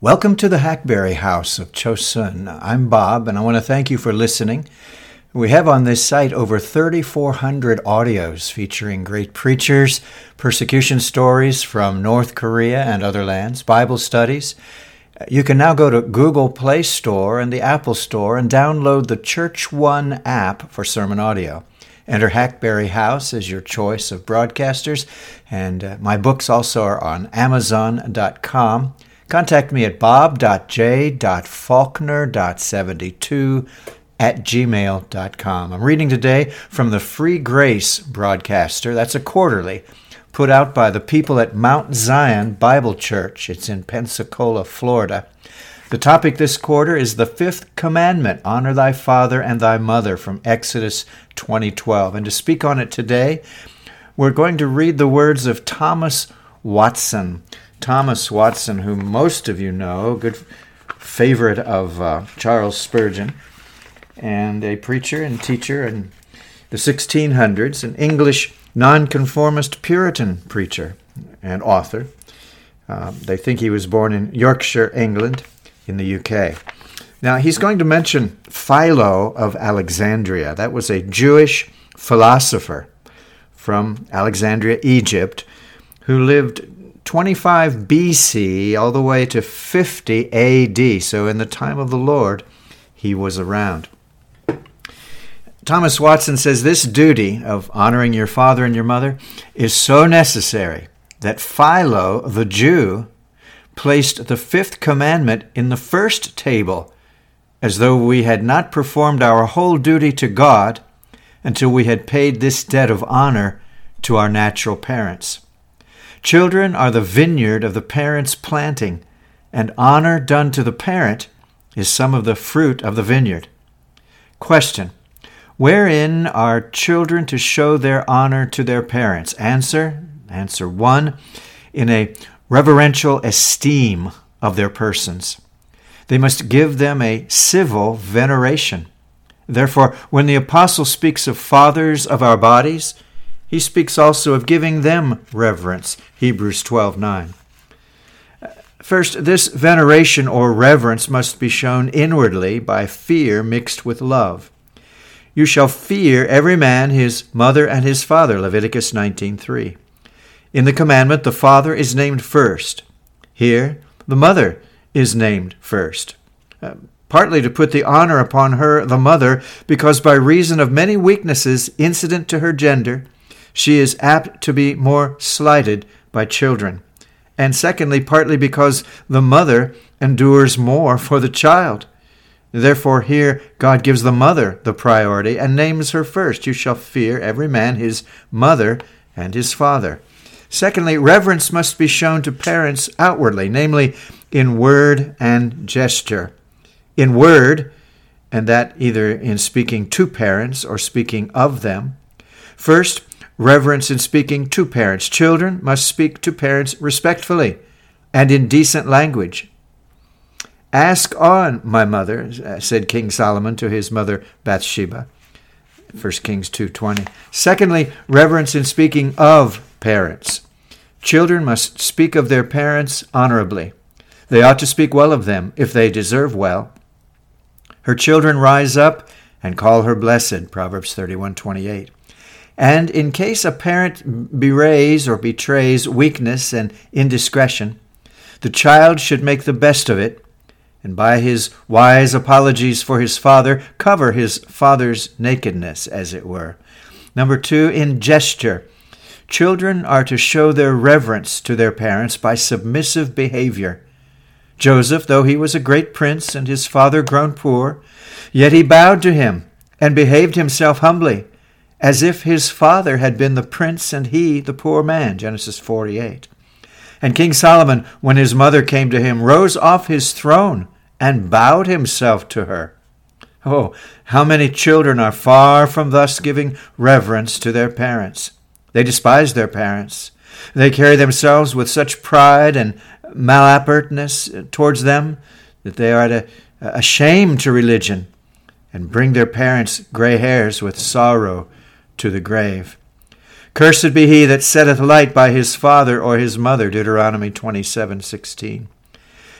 Welcome to the Hackberry House of Chosun. I'm Bob, and I want to thank you for listening. We have on this site over 3,400 audios featuring great preachers, persecution stories from North Korea and other lands, Bible studies. You can now go to Google Play Store and the Apple Store and download the Church One app for sermon audio. Enter Hackberry House as your choice of broadcasters, and uh, my books also are on Amazon.com. Contact me at bob.j.faulkner.72 at gmail.com. I'm reading today from the Free Grace Broadcaster. That's a quarterly put out by the people at Mount Zion Bible Church. It's in Pensacola, Florida. The topic this quarter is the fifth commandment honor thy father and thy mother from Exodus 2012. And to speak on it today, we're going to read the words of Thomas Watson. Thomas Watson, whom most of you know, good favorite of uh, Charles Spurgeon, and a preacher and teacher in the 1600s, an English nonconformist Puritan preacher and author. Uh, they think he was born in Yorkshire, England, in the UK. Now, he's going to mention Philo of Alexandria. That was a Jewish philosopher from Alexandria, Egypt, who lived 25 BC all the way to 50 AD. So, in the time of the Lord, he was around. Thomas Watson says this duty of honoring your father and your mother is so necessary that Philo, the Jew, placed the fifth commandment in the first table, as though we had not performed our whole duty to God until we had paid this debt of honor to our natural parents. Children are the vineyard of the parent's planting, and honor done to the parent is some of the fruit of the vineyard. Question Wherein are children to show their honor to their parents? Answer Answer 1 In a reverential esteem of their persons. They must give them a civil veneration. Therefore, when the apostle speaks of fathers of our bodies, he speaks also of giving them reverence. Hebrews 12:9. First, this veneration or reverence must be shown inwardly by fear mixed with love. You shall fear every man his mother and his father, Leviticus 19:3. In the commandment the father is named first. Here, the mother is named first. Uh, partly to put the honor upon her, the mother, because by reason of many weaknesses incident to her gender, she is apt to be more slighted by children. And secondly, partly because the mother endures more for the child. Therefore, here God gives the mother the priority and names her first. You shall fear every man his mother and his father. Secondly, reverence must be shown to parents outwardly, namely in word and gesture. In word, and that either in speaking to parents or speaking of them. First, reverence in speaking to parents. Children must speak to parents respectfully and in decent language. Ask on, my mother, said King Solomon to his mother Bathsheba. 1 Kings 2:20. Secondly, reverence in speaking of parents. Children must speak of their parents honorably. They ought to speak well of them if they deserve well. Her children rise up and call her blessed, Proverbs 31:28. And in case a parent berays or betrays weakness and indiscretion, the child should make the best of it, and by his wise apologies for his father, cover his father's nakedness, as it were. Number two, in gesture. Children are to show their reverence to their parents by submissive behavior. Joseph, though he was a great prince and his father grown poor, yet he bowed to him and behaved himself humbly as if his father had been the prince and he the poor man. Genesis 48. And King Solomon, when his mother came to him, rose off his throne and bowed himself to her. Oh, how many children are far from thus giving reverence to their parents. They despise their parents. They carry themselves with such pride and malapertness towards them that they are a shame to religion and bring their parents gray hairs with sorrow to the grave. Cursed be he that setteth light by his father or his mother, Deuteronomy 27:16.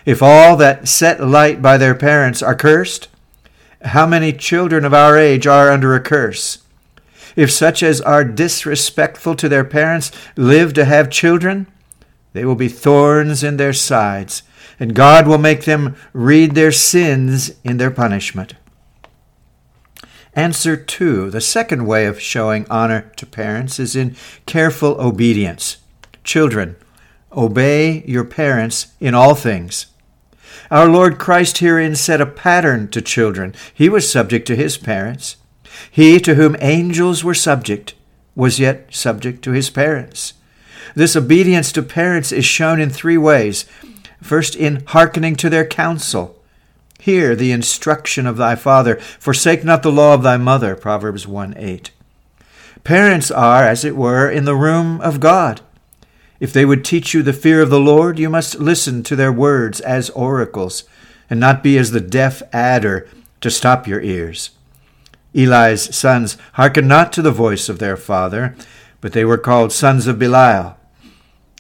If all that set light by their parents are cursed, how many children of our age are under a curse? If such as are disrespectful to their parents live to have children, they will be thorns in their sides, and God will make them read their sins in their punishment. Answer 2. The second way of showing honor to parents is in careful obedience. Children, obey your parents in all things. Our Lord Christ herein set a pattern to children. He was subject to his parents. He to whom angels were subject was yet subject to his parents. This obedience to parents is shown in three ways. First, in hearkening to their counsel. Hear the instruction of thy father. Forsake not the law of thy mother. Proverbs 1 8. Parents are, as it were, in the room of God. If they would teach you the fear of the Lord, you must listen to their words as oracles, and not be as the deaf adder to stop your ears. Eli's sons hearkened not to the voice of their father, but they were called sons of Belial.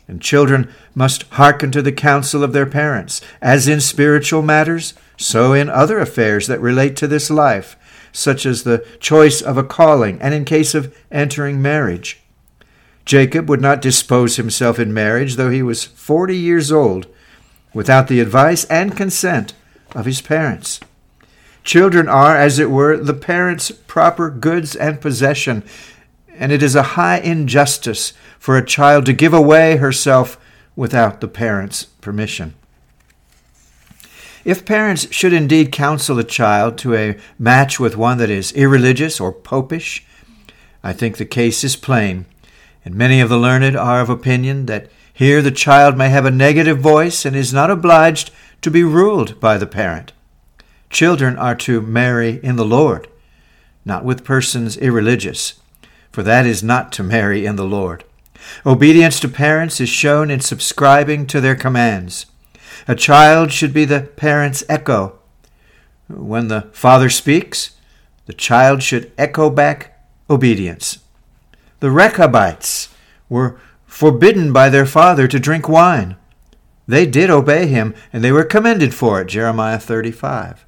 And children must hearken to the counsel of their parents, as in spiritual matters, so in other affairs that relate to this life, such as the choice of a calling and in case of entering marriage. Jacob would not dispose himself in marriage, though he was forty years old, without the advice and consent of his parents. Children are, as it were, the parents' proper goods and possession, and it is a high injustice for a child to give away herself without the parents' permission. If parents should indeed counsel a child to a match with one that is irreligious or popish, I think the case is plain, and many of the learned are of opinion that here the child may have a negative voice and is not obliged to be ruled by the parent. Children are to marry in the Lord, not with persons irreligious, for that is not to marry in the Lord. Obedience to parents is shown in subscribing to their commands. A child should be the parent's echo. When the father speaks, the child should echo back obedience. The Rechabites were forbidden by their father to drink wine. They did obey him, and they were commended for it, Jeremiah 35.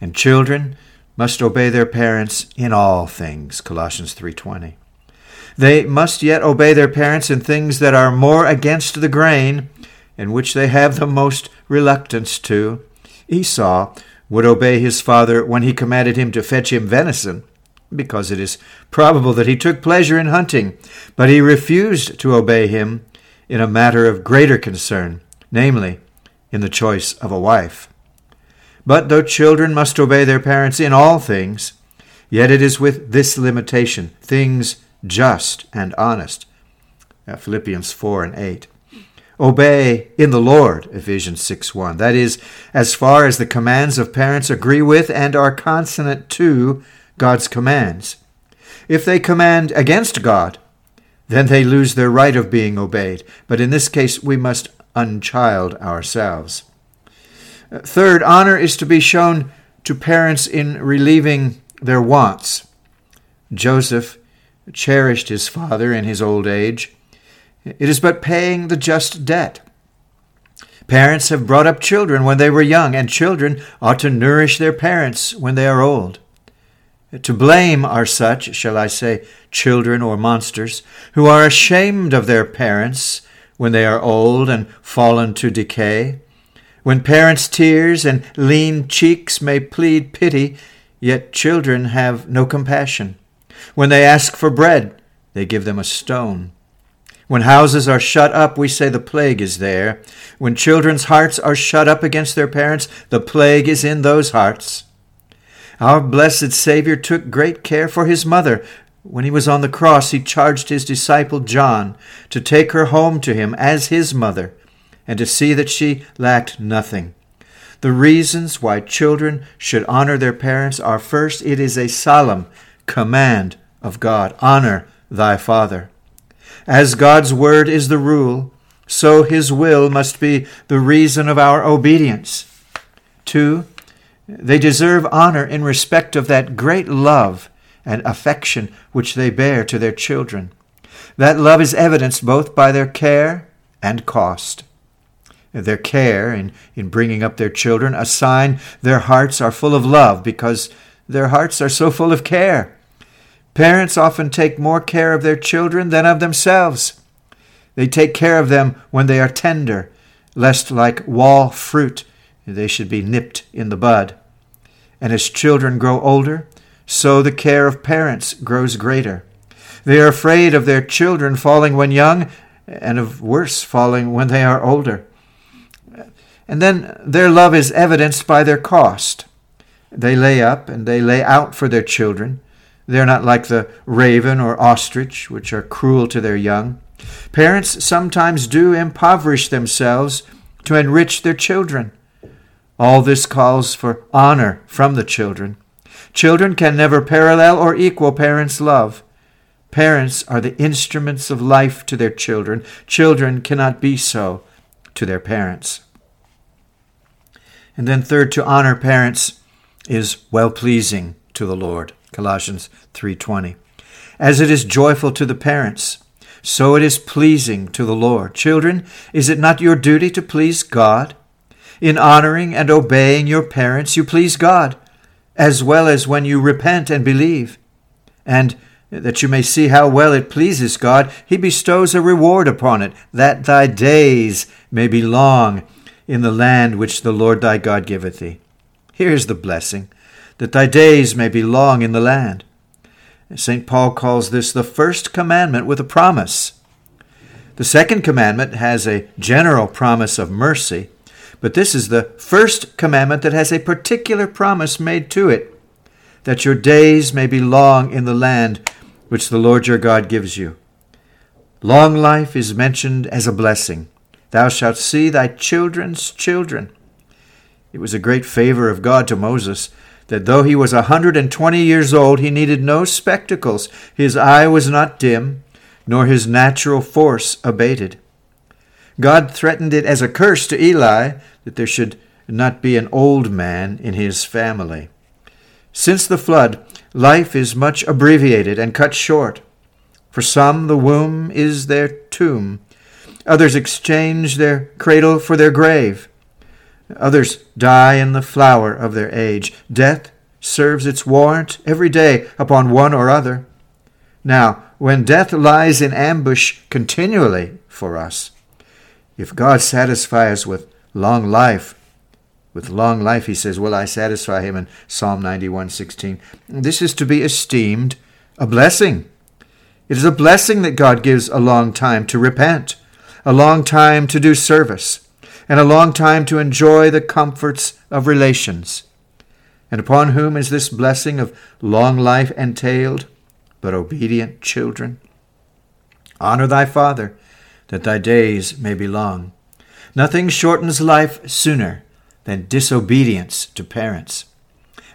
And children must obey their parents in all things, Colossians 3:20. They must yet obey their parents in things that are more against the grain, in which they have the most reluctance to. Esau would obey his father when he commanded him to fetch him venison, because it is probable that he took pleasure in hunting, but he refused to obey him in a matter of greater concern, namely, in the choice of a wife. But though children must obey their parents in all things, yet it is with this limitation things just and honest. Philippians 4 and 8. Obey in the Lord, Ephesians 6 1. That is, as far as the commands of parents agree with and are consonant to God's commands. If they command against God, then they lose their right of being obeyed. But in this case, we must unchild ourselves. Uh, third, honor is to be shown to parents in relieving their wants. Joseph cherished his father in his old age it is but paying the just debt. Parents have brought up children when they were young, and children ought to nourish their parents when they are old. To blame are such, shall I say, children or monsters, who are ashamed of their parents when they are old and fallen to decay. When parents' tears and lean cheeks may plead pity, yet children have no compassion. When they ask for bread, they give them a stone. When houses are shut up, we say the plague is there. When children's hearts are shut up against their parents, the plague is in those hearts. Our blessed Savior took great care for his mother. When he was on the cross, he charged his disciple John to take her home to him as his mother and to see that she lacked nothing. The reasons why children should honor their parents are first, it is a solemn command of God honor thy father. As God's word is the rule, so his will must be the reason of our obedience. Two, they deserve honor in respect of that great love and affection which they bear to their children. That love is evidenced both by their care and cost. their care in, in bringing up their children, a sign their hearts are full of love because their hearts are so full of care. Parents often take more care of their children than of themselves. They take care of them when they are tender, lest like wall fruit they should be nipped in the bud. And as children grow older, so the care of parents grows greater. They are afraid of their children falling when young, and of worse, falling when they are older. And then their love is evidenced by their cost. They lay up and they lay out for their children. They are not like the raven or ostrich, which are cruel to their young. Parents sometimes do impoverish themselves to enrich their children. All this calls for honor from the children. Children can never parallel or equal parents' love. Parents are the instruments of life to their children. Children cannot be so to their parents. And then third to honor parents is well pleasing to the Lord. Colossians 3:20. As it is joyful to the parents, so it is pleasing to the Lord. Children, is it not your duty to please God? In honoring and obeying your parents, you please God, as well as when you repent and believe. And that you may see how well it pleases God, he bestows a reward upon it, that thy days may be long in the land which the Lord thy God giveth thee. Here is the blessing, that thy days may be long in the land. St. Paul calls this the first commandment with a promise. The second commandment has a general promise of mercy, but this is the first commandment that has a particular promise made to it that your days may be long in the land which the Lord your God gives you. Long life is mentioned as a blessing. Thou shalt see thy children's children. It was a great favor of God to Moses that though he was a hundred and twenty years old, he needed no spectacles. His eye was not dim, nor his natural force abated. God threatened it as a curse to Eli that there should not be an old man in his family. Since the flood, life is much abbreviated and cut short. For some, the womb is their tomb. Others exchange their cradle for their grave. Others die in the flower of their age. Death serves its warrant every day upon one or other. Now, when death lies in ambush continually for us, if God satisfy us with long life, with long life, he says, will I satisfy him in Psalm 91:16. This is to be esteemed a blessing. It is a blessing that God gives a long time to repent, a long time to do service, and a long time to enjoy the comforts of relations. And upon whom is this blessing of long life entailed, but obedient children? Honor thy father, that thy days may be long. Nothing shortens life sooner than disobedience to parents.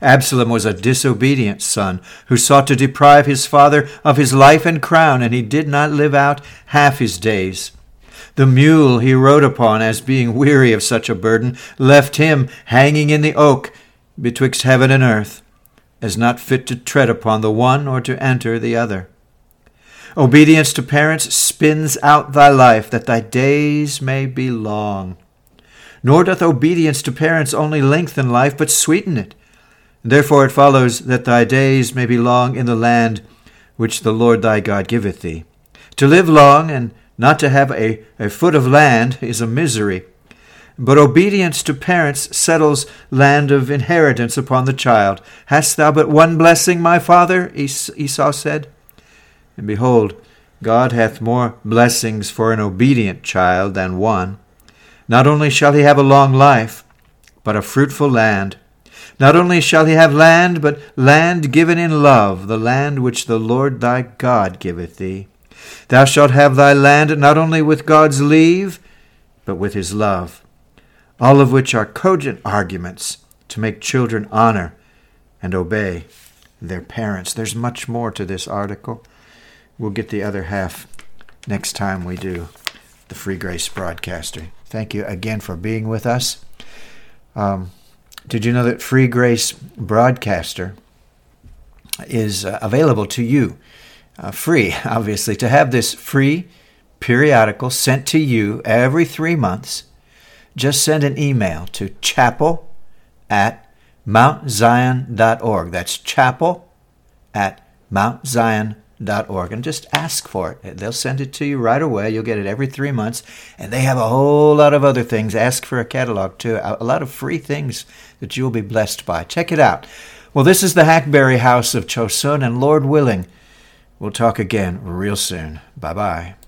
Absalom was a disobedient son who sought to deprive his father of his life and crown, and he did not live out half his days. The mule he rode upon, as being weary of such a burden, left him hanging in the oak betwixt heaven and earth, as not fit to tread upon the one or to enter the other. Obedience to parents spins out thy life, that thy days may be long. Nor doth obedience to parents only lengthen life, but sweeten it. Therefore it follows that thy days may be long in the land which the Lord thy God giveth thee. To live long and not to have a, a foot of land is a misery. But obedience to parents settles land of inheritance upon the child. Hast thou but one blessing, my father? Esau said. And behold, God hath more blessings for an obedient child than one. Not only shall he have a long life, but a fruitful land. Not only shall he have land, but land given in love, the land which the Lord thy God giveth thee. Thou shalt have thy land not only with God's leave, but with his love. All of which are cogent arguments to make children honor and obey their parents. There's much more to this article. We'll get the other half next time we do the Free Grace Broadcaster. Thank you again for being with us. Um, did you know that Free Grace Broadcaster is uh, available to you? Uh, free, obviously, to have this free periodical sent to you every three months just send an email to chapel at mountzion.org. That's chapel at mountzion.org. And just ask for it. They'll send it to you right away. You'll get it every three months. And they have a whole lot of other things. Ask for a catalog too. A lot of free things that you'll be blessed by. Check it out. Well, this is the Hackberry House of Chosun, and Lord willing, we'll talk again real soon. Bye bye.